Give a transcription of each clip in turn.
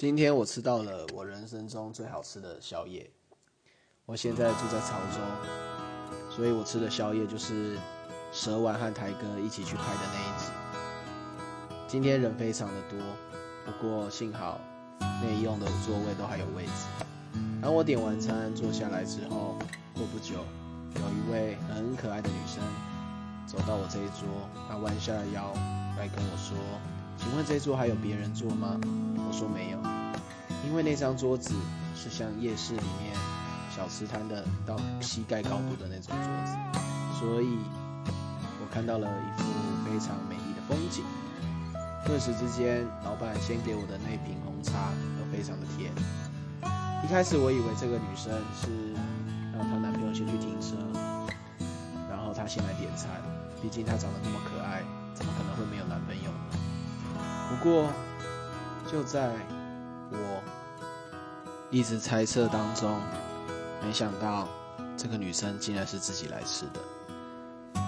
今天我吃到了我人生中最好吃的宵夜。我现在住在潮州，所以我吃的宵夜就是蛇丸和台哥一起去拍的那一集。今天人非常的多，不过幸好内用的座位都还有位置。当我点完餐坐下来之后，过不久，有一位很可爱的女生走到我这一桌，她弯下了腰来跟我说：“请问这桌还有别人坐吗？”我说没有，因为那张桌子是像夜市里面小吃摊的到膝盖高度的那种桌子，所以我看到了一幅非常美丽的风景。顿时之间，老板先给我的那瓶红茶都非常的甜。一开始我以为这个女生是让她男朋友先去停车，然后她先来点餐，毕竟她长得那么可爱，怎么可能会没有男朋友呢？不过。就在我一直猜测当中，没想到这个女生竟然是自己来吃的。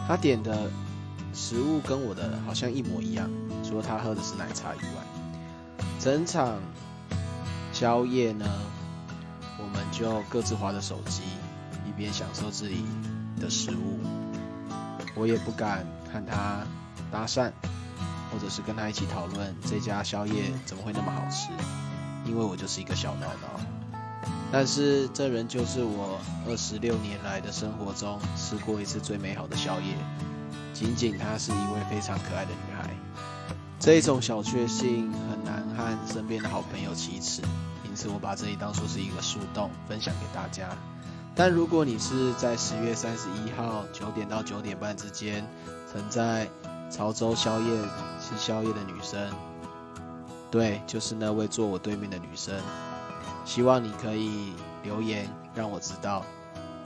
她点的食物跟我的好像一模一样，除了她喝的是奶茶以外。整场宵夜呢，我们就各自划着手机，一边享受自己的食物。我也不敢和她搭讪。或者是跟他一起讨论这家宵夜怎么会那么好吃，因为我就是一个小闹闹。但是这人就是我二十六年来的生活中吃过一次最美好的宵夜。仅仅她是一位非常可爱的女孩，这一种小确幸很难和身边的好朋友启齿，因此我把这里当作是一个树洞分享给大家。但如果你是在十月三十一号九点到九点半之间曾在潮州宵夜吃宵夜的女生，对，就是那位坐我对面的女生。希望你可以留言让我知道。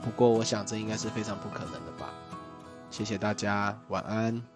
不过我想这应该是非常不可能的吧。谢谢大家，晚安。